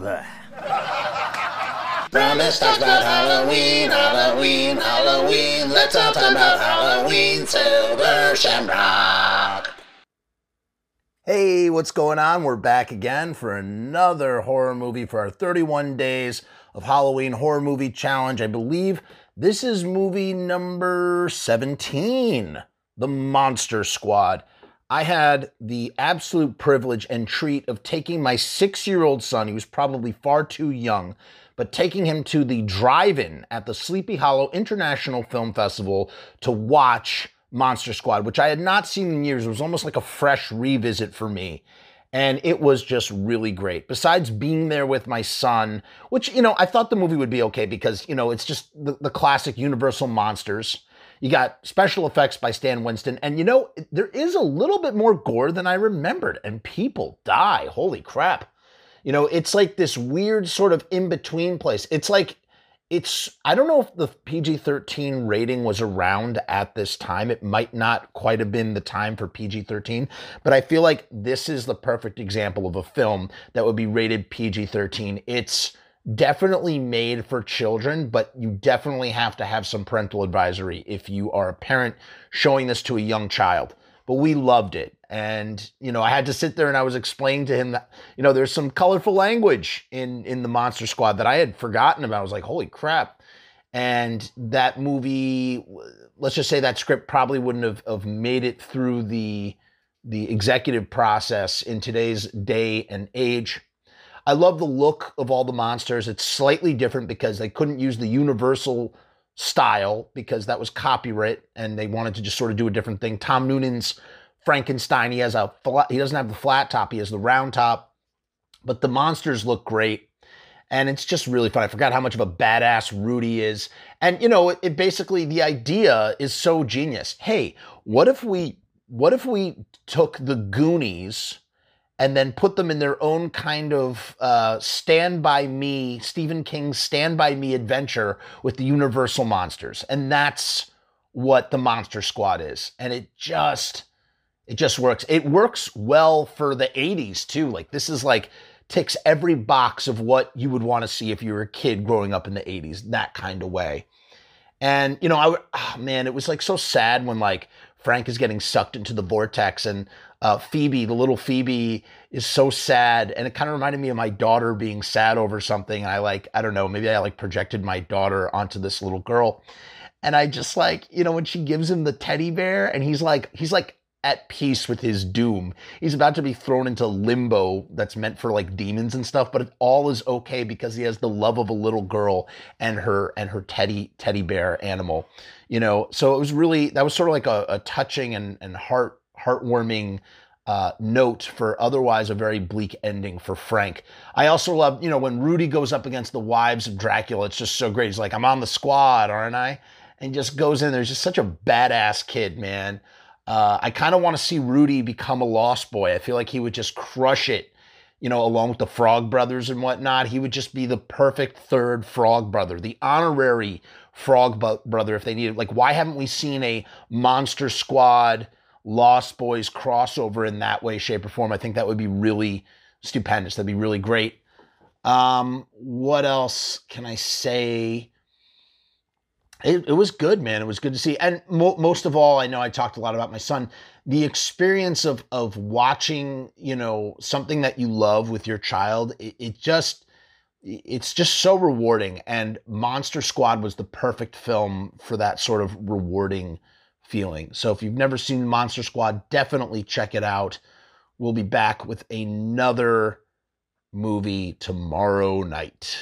bleh. Promise talks about Halloween, Halloween, Halloween. Let's all talk about Halloween, Silver Shamrock. Hey, what's going on? We're back again for another horror movie for our 31 days of Halloween horror movie challenge. I believe this is movie number 17, The Monster Squad. I had the absolute privilege and treat of taking my six year old son, he was probably far too young, but taking him to the drive in at the Sleepy Hollow International Film Festival to watch Monster Squad, which I had not seen in years. It was almost like a fresh revisit for me. And it was just really great. Besides being there with my son, which, you know, I thought the movie would be okay because, you know, it's just the, the classic Universal monsters. You got special effects by Stan Winston. And, you know, there is a little bit more gore than I remembered, and people die. Holy crap. You know, it's like this weird sort of in between place. It's like it's I don't know if the PG-13 rating was around at this time. It might not quite have been the time for PG-13, but I feel like this is the perfect example of a film that would be rated PG-13. It's definitely made for children, but you definitely have to have some parental advisory if you are a parent showing this to a young child. But we loved it. And, you know, I had to sit there and I was explaining to him that, you know, there's some colorful language in in the Monster Squad that I had forgotten about. I was like, holy crap. And that movie, let's just say that script probably wouldn't have, have made it through the the executive process in today's day and age. I love the look of all the monsters. It's slightly different because they couldn't use the universal style because that was copyright and they wanted to just sort of do a different thing. Tom Noonan's Frankenstein. He has a he doesn't have the flat top, he has the round top. But the monsters look great. And it's just really fun. I forgot how much of a badass Rudy is. And you know, it, it basically the idea is so genius. Hey, what if we what if we took the Goonies and then put them in their own kind of uh, Stand By Me, Stephen King's Stand By Me adventure with the Universal monsters. And that's what the Monster Squad is. And it just, it just works. It works well for the 80s too. Like this is like ticks every box of what you would want to see if you were a kid growing up in the 80s, that kind of way. And you know, I would, oh, man, it was like so sad when like Frank is getting sucked into the vortex and uh, Phoebe, the little Phoebe, is so sad, and it kind of reminded me of my daughter being sad over something. And I like, I don't know, maybe I like projected my daughter onto this little girl, and I just like, you know, when she gives him the teddy bear, and he's like, he's like at peace with his doom. He's about to be thrown into limbo that's meant for like demons and stuff, but it all is okay because he has the love of a little girl and her and her teddy teddy bear animal. You know, so it was really that was sort of like a, a touching and, and heart heartwarming uh, note for otherwise a very bleak ending for Frank. I also love, you know, when Rudy goes up against the wives of Dracula, it's just so great. He's like, I'm on the squad, aren't I? And just goes in there. He's just such a badass kid, man. Uh, I kind of want to see Rudy become a lost boy. I feel like he would just crush it, you know, along with the Frog Brothers and whatnot. He would just be the perfect third Frog Brother, the honorary Frog Brother if they needed. Like, why haven't we seen a Monster Squad? Lost Boys crossover in that way, shape, or form. I think that would be really stupendous. That'd be really great. Um, what else can I say? It, it was good, man. It was good to see. And mo- most of all, I know I talked a lot about my son. The experience of of watching, you know, something that you love with your child, it, it just it's just so rewarding. And Monster Squad was the perfect film for that sort of rewarding feeling. So if you've never seen Monster Squad, definitely check it out. We'll be back with another movie tomorrow night.